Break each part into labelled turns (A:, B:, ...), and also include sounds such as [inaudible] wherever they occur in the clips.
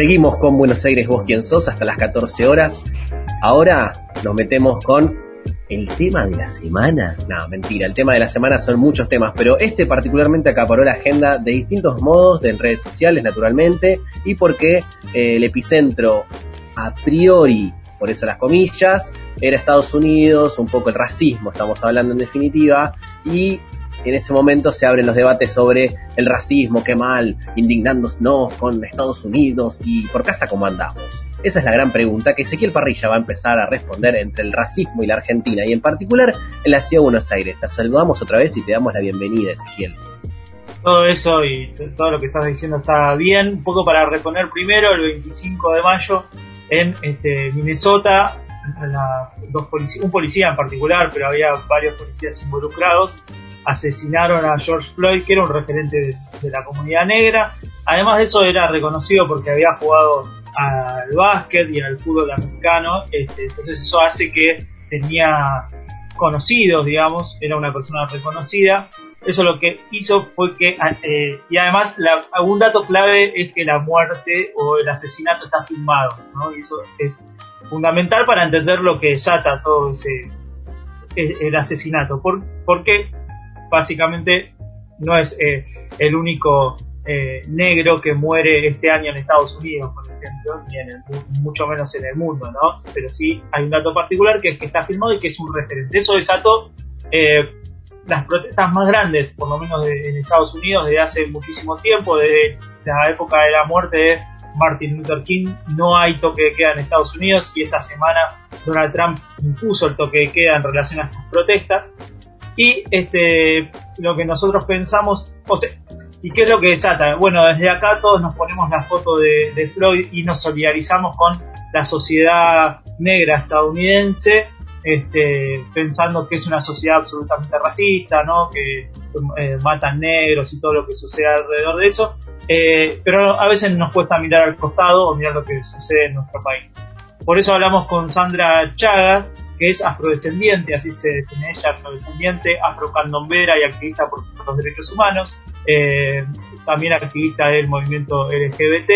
A: Seguimos con Buenos Aires, vos quién sos, hasta las 14 horas. Ahora nos metemos con el tema de la semana. No, mentira, el tema de la semana son muchos temas, pero este particularmente acaparó la agenda de distintos modos, de redes sociales naturalmente, y porque eh, el epicentro a priori, por eso las comillas, era Estados Unidos, un poco el racismo, estamos hablando en definitiva, y en ese momento se abren los debates sobre el racismo, qué mal, indignándonos con Estados Unidos y por casa cómo andamos. Esa es la gran pregunta que Ezequiel Parrilla va a empezar a responder entre el racismo y la Argentina y en particular en la ciudad de Buenos Aires. Te saludamos otra vez y te damos la bienvenida, Ezequiel.
B: Todo eso y todo lo que estás diciendo está bien. Un poco para responder primero, el 25 de mayo en este, Minnesota, un policía en particular, pero había varios policías involucrados, asesinaron a George Floyd, que era un referente de, la comunidad negra. Además de eso, era reconocido porque había jugado al básquet y al fútbol americano. Este, entonces, eso hace que tenía conocidos, digamos, era una persona reconocida. Eso lo que hizo fue que, eh, y además, la, un dato clave es que la muerte o el asesinato está filmado, ¿no? Y eso es fundamental para entender lo que desata todo ese el asesinato. ¿Por, porque básicamente no es eh, el único eh, negro que muere este año en Estados Unidos, por ejemplo, ni en el, mucho menos en el mundo, ¿no? Pero sí hay un dato particular que es que está filmado y que es un referente. Eso desató eh, las protestas más grandes, por lo menos en Estados Unidos, desde hace muchísimo tiempo, desde la época de la muerte de Martin Luther King. No hay toque de queda en Estados Unidos y esta semana Donald Trump impuso el toque de queda en relación a estas protestas. Y este, lo que nosotros pensamos, o sea, ¿y qué es lo que desata? Bueno, desde acá todos nos ponemos la foto de, de Floyd y nos solidarizamos con la sociedad negra estadounidense, este, pensando que es una sociedad absolutamente racista, ¿no? que eh, matan negros y todo lo que sucede alrededor de eso, eh, pero a veces nos cuesta mirar al costado o mirar lo que sucede en nuestro país. Por eso hablamos con Sandra Chagas, que es afrodescendiente, así se define ella, afrodescendiente, afrocandombera y activista por los derechos humanos, eh, también activista del movimiento LGBT.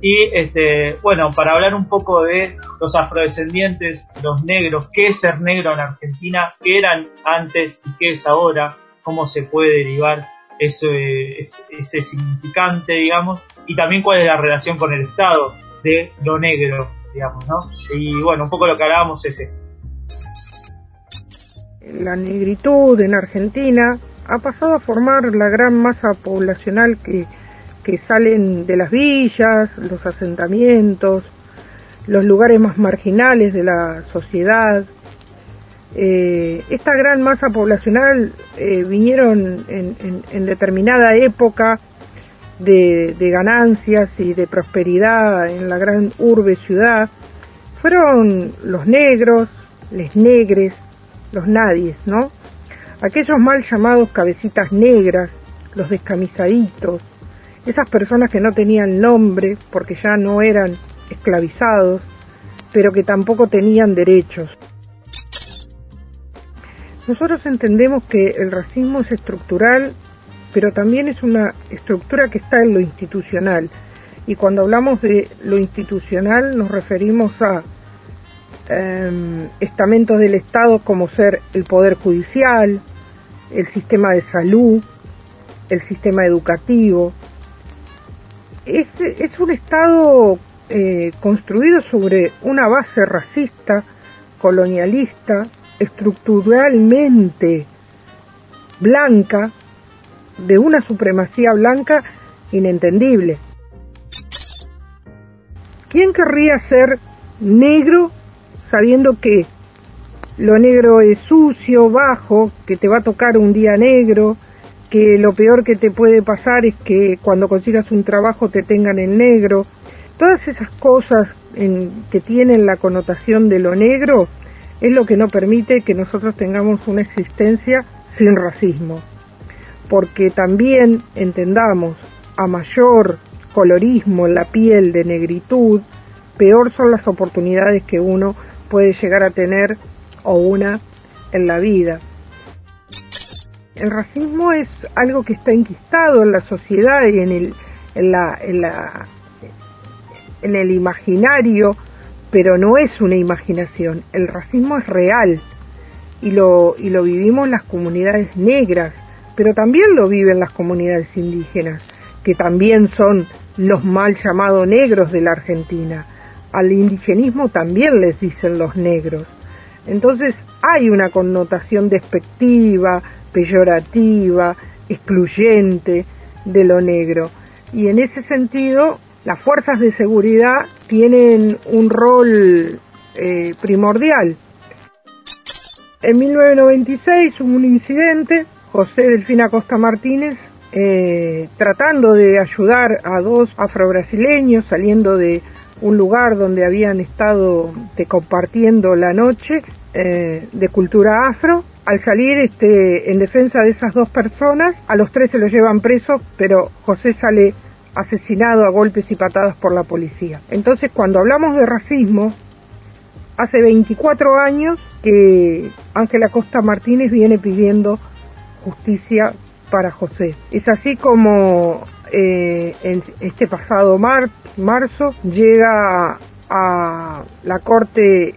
B: Y este, bueno, para hablar un poco de los afrodescendientes, los negros, qué es ser negro en Argentina, qué eran antes y qué es ahora, cómo se puede derivar ese, ese significante, digamos, y también cuál es la relación con el Estado de lo negro, digamos, ¿no? Y bueno, un poco lo que hablábamos es ese
C: la negritud en Argentina ha pasado a formar la gran masa poblacional que, salen de las villas, los asentamientos, los lugares más marginales de la sociedad. Eh, esta gran masa poblacional eh, vinieron en, determinada época de, ganancias y de prosperidad en la gran urbe ciudad. Fueron los negros, les negres, los nadies, ¿no? Aquellos mal llamados cabecitas negras, los descamisaditos, esas personas que no tenían nombre porque ya no eran esclavizados, pero que tampoco tenían derechos. Nosotros entendemos que el racismo es estructural, pero también es una estructura que está en lo institucional. Y cuando hablamos de lo institucional nos referimos a Em, estamentos del Estado como ser el Poder Judicial, el sistema de salud, el sistema educativo. Es, un Estado eh, construido sobre una base racista, colonialista, estructuralmente blanca, de una supremacía blanca inentendible. ¿Quién querría ser negro sabiendo que lo negro es sucio, bajo, que te va a tocar un día negro, que lo peor que te puede pasar es que cuando consigas un trabajo te tengan en negro. Todas esas cosas que tienen la connotación de lo negro es lo que no permite que nosotros tengamos una existencia sin racismo. Porque también entendamos, a mayor colorismo en la piel de negritud, peor son las oportunidades que uno puede llegar a tener o una en la vida. El racismo es algo que está enquistado en la sociedad y en, el, en, la, en, la, en el imaginario, pero no es una imaginación. El racismo es real y lo, y lo vivimos las comunidades negras, pero también lo viven las comunidades indígenas, que también son los mal llamados negros de la Argentina. Al indigenismo también les dicen los negros. Entonces hay una connotación despectiva, peyorativa, excluyente de lo negro. Y en ese sentido, las fuerzas de seguridad tienen un rol eh, primordial. En 1996 hubo un incidente, José Delfina Costa Martínez, eh, tratando de ayudar a dos afrobrasileños saliendo de un lugar donde habían estado compartiendo la noche eh, de cultura afro. Al salir este, en defensa de esas dos personas, a los tres se los llevan presos, pero José sale asesinado a golpes y patadas por la policía. Entonces, cuando hablamos de racismo, hace 24 años que Ángela Costa Martínez viene pidiendo justicia para José. Es así como eh, este pasado marzo llega a la Corte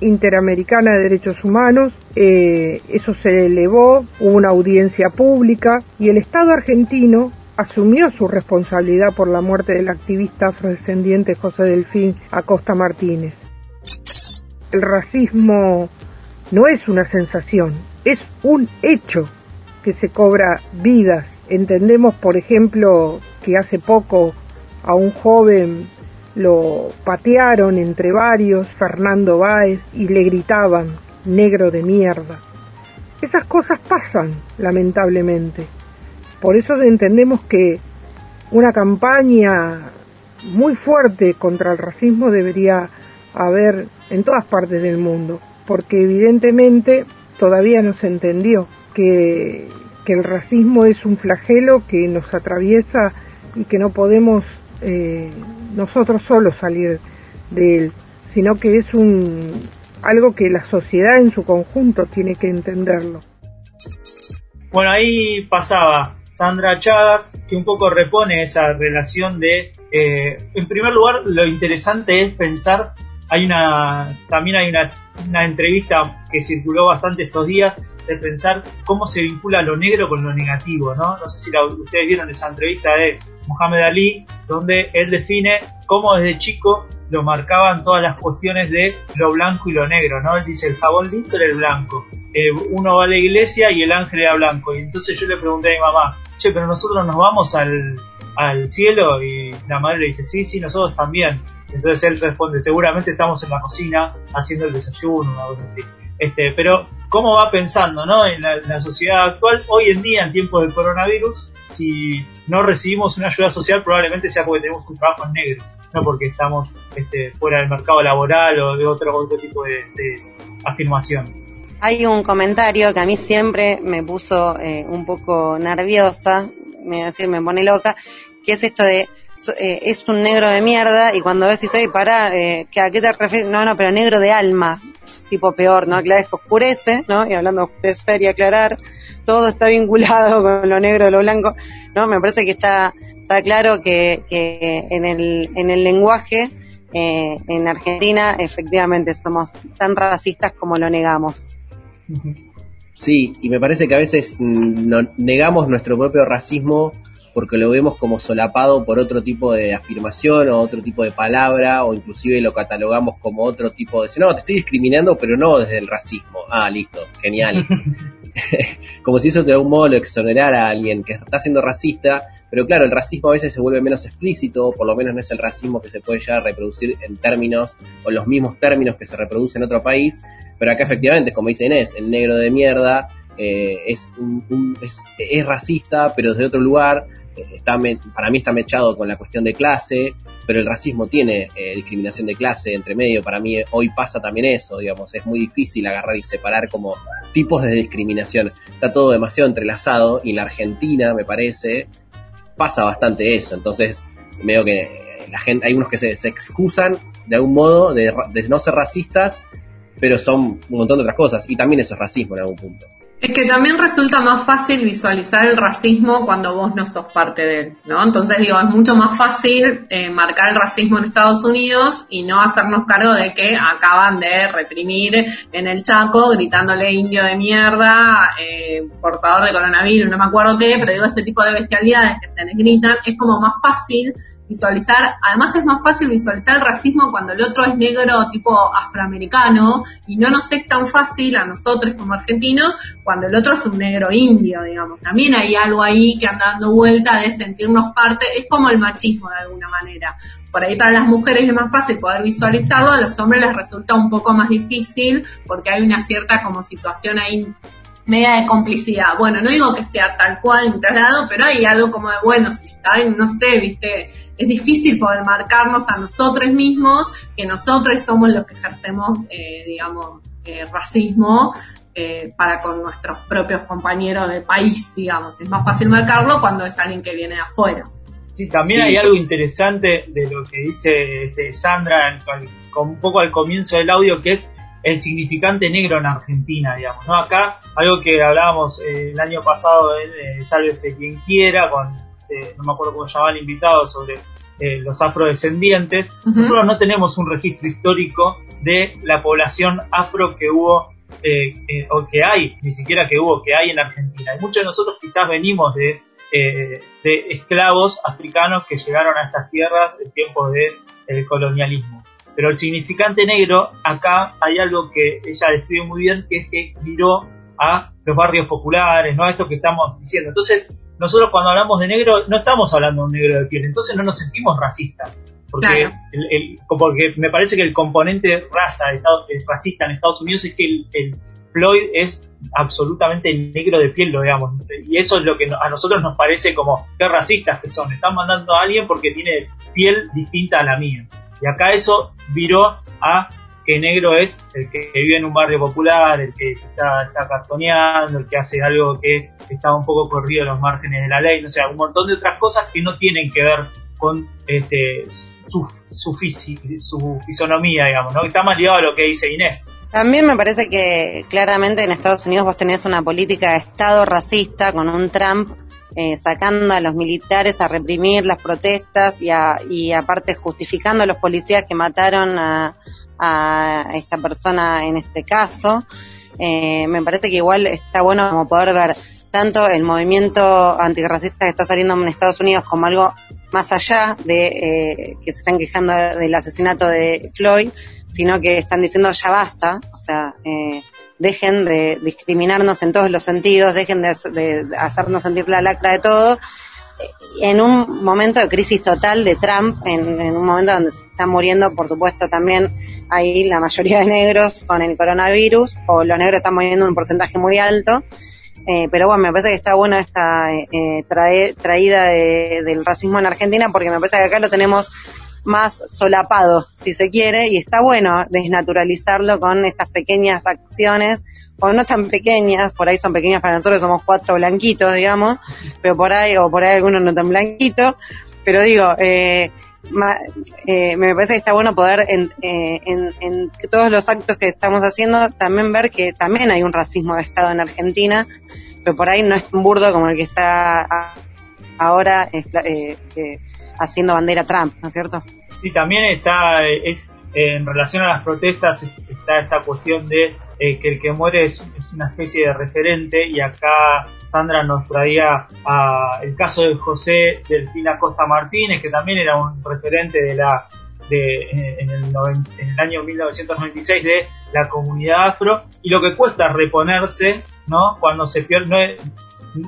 C: Interamericana de Derechos Humanos, eh, eso se elevó, hubo una audiencia pública y el Estado argentino asumió su responsabilidad por la muerte del activista afrodescendiente José Delfín Acosta Martínez. El racismo no es una sensación, es un hecho que se cobra vidas. Entendemos, por ejemplo, que hace poco a un joven lo patearon entre varios, Fernando Báez, y le gritaban, negro de mierda. Esas cosas pasan, lamentablemente. Por eso entendemos que una campaña muy fuerte contra el racismo debería haber en todas partes del mundo, porque evidentemente todavía no se entendió que, que el racismo es un flagelo que nos atraviesa y que no podemos eh, nosotros solos salir de él, sino que es un algo que la sociedad en su conjunto tiene que entenderlo.
B: Bueno, ahí pasaba Sandra Chagas, que un poco repone esa relación de, eh, en primer lugar, lo interesante es pensar, hay una, también hay una, una entrevista que circuló bastante estos días de pensar cómo se vincula lo negro con lo negativo, ¿no? No sé si ustedes vieron esa entrevista de Mohamed Ali, donde él define cómo desde chico lo marcaban todas las cuestiones de lo blanco y lo negro, ¿no? Él dice, el jabón limpio era el blanco, eh, uno va a la iglesia y el ángel era blanco, y entonces yo le pregunté a mi mamá, che, pero nosotros nos vamos al, al cielo, y la madre le dice, sí, sí, nosotros también. Entonces él responde, seguramente estamos en la cocina haciendo el desayuno, una cosa así. Este, pero cómo va pensando ¿no? en, la, sociedad actual, hoy en día, en tiempos del coronavirus, si no recibimos una ayuda social, probablemente sea porque tenemos un trabajo en negro, no porque estamos este, fuera del mercado laboral o de otro, otro tipo de, afirmación.
D: Hay un comentario que a mí siempre me puso eh, un poco nerviosa, me, decir, me pone loca, que es esto de eh, es un negro de mierda y cuando ves y dice, para, eh, ¿a qué te refieres? No, no, pero negro de alma, tipo peor, ¿no? Claro, es que oscurece, ¿no? Y hablando de oscurecer y aclarar, todo está vinculado [laughs] con lo negro, lo blanco, ¿no? Me parece que está, está claro que, que en, el, en el lenguaje, eh, en Argentina, efectivamente somos tan racistas como lo negamos.
A: Sí, y me parece que a veces mm, negamos nuestro propio racismo porque lo vemos como solapado por otro tipo de afirmación o otro tipo de palabra o inclusive lo catalogamos como otro tipo de... No, te estoy discriminando, pero no desde el racismo. Ah, listo, genial. [laughs] como si eso de algún modo lo exonerara a alguien que está siendo racista, pero claro, el racismo a veces se vuelve menos explícito, por lo menos no es el racismo que se puede ya reproducir en términos o los mismos términos que se reproducen en otro país, pero acá efectivamente, como dice Inés, el negro de mierda eh, es, un, es, racista, pero desde otro lugar, está para mí está mechado con la cuestión de clase, pero el racismo tiene eh, discriminación de clase entre medio. Para mí hoy pasa también eso, digamos, es muy difícil agarrar y separar como tipos de discriminación. Está todo demasiado entrelazado y en la Argentina, me parece, pasa bastante eso. Entonces, veo que eh, la gente, hay unos que se, excusan de algún modo de, de no ser racistas, pero son un montón de otras cosas y también eso es racismo en algún punto.
E: Es que también resulta más fácil visualizar el racismo cuando vos no sos parte de él, ¿no? Entonces digo, es mucho más fácil eh, marcar el racismo en Estados Unidos y no hacernos cargo de que acaban de reprimir en el Chaco gritándole indio de mierda, eh, portador de coronavirus, no me acuerdo qué, pero digo, ese tipo de bestialidades que se les gritan, es como más fácil visualizar, además es más fácil visualizar el racismo cuando el otro es negro tipo afroamericano y no nos es tan fácil a nosotros como argentinos cuando el otro es un negro indio, digamos. También hay algo ahí que anda dando vuelta de sentirnos parte, es como el machismo de alguna manera. Por ahí para las mujeres es más fácil poder visualizarlo, a los hombres les resulta un poco más difícil porque hay una cierta como situación ahí media de complicidad. Bueno, no digo que sea tal cual un traslado, pero hay algo como de, bueno, si está, no sé, viste, es difícil poder marcarnos a nosotros mismos, que nosotros somos los que ejercemos, eh, digamos, eh, racismo eh, para con nuestros propios compañeros de país, digamos. Es más fácil marcarlo cuando es alguien que viene de afuera.
B: Sí, también hay algo interesante de lo que dice este, Sandra, con un poco al comienzo del audio, que es el significante negro en Argentina, digamos, ¿no? Acá, algo que hablábamos eh, el año pasado en eh, Sálvese quien quiera, con, eh, no me acuerdo cómo llamaba el invitado, sobre los afrodescendientes, nosotros no tenemos un registro histórico de la población afro que hubo, o que hay, ni siquiera que hubo, que hay en Argentina. Y muchos de nosotros quizás venimos de, de esclavos africanos que llegaron a estas tierras en tiempos del colonialismo. Pero el significante negro, acá hay algo que ella describe muy bien, que es que miró a los barrios populares, ¿no? Esto que estamos diciendo. Entonces, nosotros cuando hablamos de negro, no estamos hablando de un negro de piel, entonces no nos sentimos racistas. Porque, el, porque me parece que el componente raza, racista en Estados Unidos es que el, Floyd es absolutamente negro de piel, lo digamos. Y eso es lo que a nosotros nos parece como qué racistas que son. Están mandando a alguien porque tiene piel distinta a la mía. Y acá eso viró a que negro es el que vive en un barrio popular, el que quizá está cartoneando, el que hace algo que está un poco corrido en los márgenes de la ley, no sé, un montón de otras cosas que no tienen que ver con este su, su, su fisonomía, digamos, ¿no? Está más ligado a lo que dice Inés.
D: También me parece que claramente en Estados Unidos vos tenés una política de Estado racista con un Trump eh, sacando a los militares a reprimir las protestas y, y aparte justificando a los policías que mataron a, esta persona en este caso. Eh, me parece que igual está bueno como poder ver tanto el movimiento antirracista que está saliendo en Estados Unidos como algo más allá de eh, que se están quejando del asesinato de Floyd, sino que están diciendo ya basta, o sea, eh, dejen de discriminarnos en todos los sentidos, dejen de, hacernos sentir la lacra de todo, en un momento de crisis total de Trump, en, un momento donde se están muriendo, por supuesto, también hay la mayoría de negros con el coronavirus, o los negros están muriendo en un porcentaje muy alto, eh, pero bueno, me parece que está bueno esta eh, traída del racismo en Argentina, porque me parece que acá lo tenemos más solapado, si se quiere, y está bueno desnaturalizarlo con estas pequeñas acciones, o no tan pequeñas, por ahí son pequeñas para nosotros, somos cuatro blanquitos, digamos, pero por ahí, o por ahí algunos no tan blanquitos, pero digo, eh, eh, me parece que está bueno poder en, eh, en, en, todos los actos que estamos haciendo también ver que también hay un racismo de Estado en Argentina, pero por ahí no es tan burdo como el que está ahora. Eh, eh, haciendo bandera Trump, ¿no es cierto?
B: Sí, también está, es en relación a las protestas, está esta cuestión de eh, que el que muere es, una especie de referente y acá Sandra nos traía a el caso de José Delfina Costa Martínez, que también era un referente de la de, en, el en, el año 1996 de la comunidad afro y lo que cuesta reponerse, ¿no? Cuando se pierde, no es,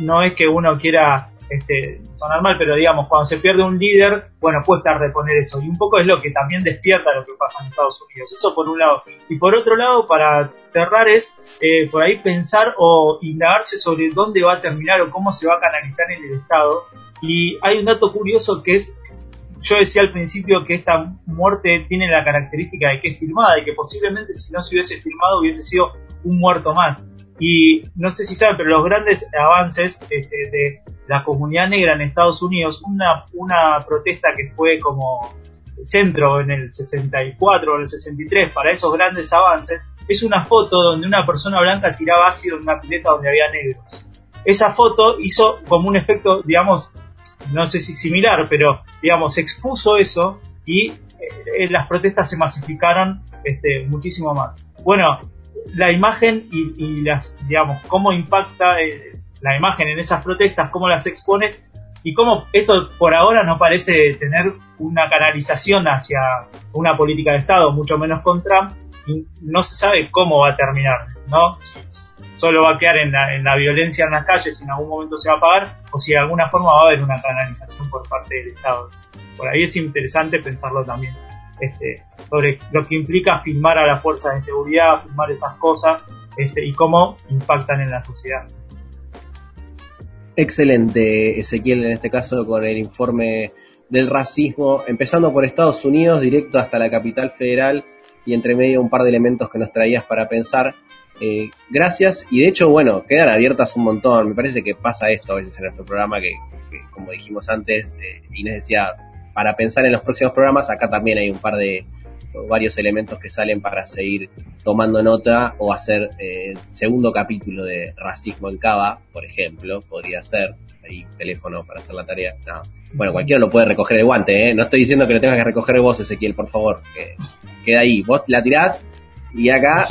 B: no es que uno quiera este, sonar mal, pero digamos, cuando se pierde un líder, bueno, cuesta reponer eso. Y un poco es lo que también despierta lo que pasa en Estados Unidos. Eso por un lado. Y por otro lado, para cerrar, es eh, por ahí pensar o indagarse sobre dónde va a terminar o cómo se va a canalizar en el Estado. Y hay un dato curioso que es, yo decía al principio que esta muerte tiene la característica de que es firmada y que posiblemente si no se hubiese firmado hubiese sido un muerto más. Y no sé si saben, pero los grandes avances este, de la comunidad negra en Estados Unidos, una, una protesta que fue como centro en el 64 o en el 63 para esos grandes avances, es una foto donde una persona blanca tiraba ácido en una pileta donde había negros. Esa foto hizo como un efecto, digamos, no sé si similar, pero digamos, expuso eso y eh, las protestas se masificaron este, muchísimo más. Bueno, la imagen y, las, digamos, cómo impacta eh, la imagen en esas protestas, cómo las expone y cómo esto por ahora no parece tener una canalización hacia una política de Estado, mucho menos con Trump, y no se sabe cómo va a terminar, ¿no? Solo va a quedar en la, en la violencia en las calles en algún momento se va a apagar, o si de alguna forma va a haber una canalización por parte del Estado. Por ahí es interesante pensarlo también. Este, sobre lo que implica filmar a las fuerzas de seguridad, filmar esas cosas este, y cómo impactan en la sociedad.
A: Excelente, Ezequiel, en este caso con el informe del racismo, empezando por Estados Unidos, directo hasta la capital federal y entre medio un par de elementos que nos traías para pensar. Eh, gracias, y de hecho, bueno, quedan abiertas un montón. Me parece que pasa esto a veces en nuestro programa, que, como dijimos antes, eh, Inés decía, para pensar en los próximos programas, acá también hay un par de varios elementos que salen para seguir tomando nota o hacer eh, segundo capítulo de racismo en Cava, por ejemplo, podría ser ahí teléfono para hacer la tarea. Bueno, cualquiera lo puede recoger de guante, ¿eh? No estoy diciendo que lo tengas que recoger vos, Ezequiel, por favor. Que queda ahí. Vos la tirás y acá...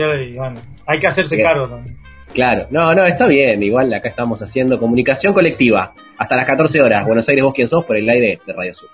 B: hay que hacerse cargo también.
A: Claro, no, no, está bien. Igual acá estamos haciendo comunicación colectiva hasta las 14 horas. Buenos Aires, vos quién sos, por el aire de Radio Sur.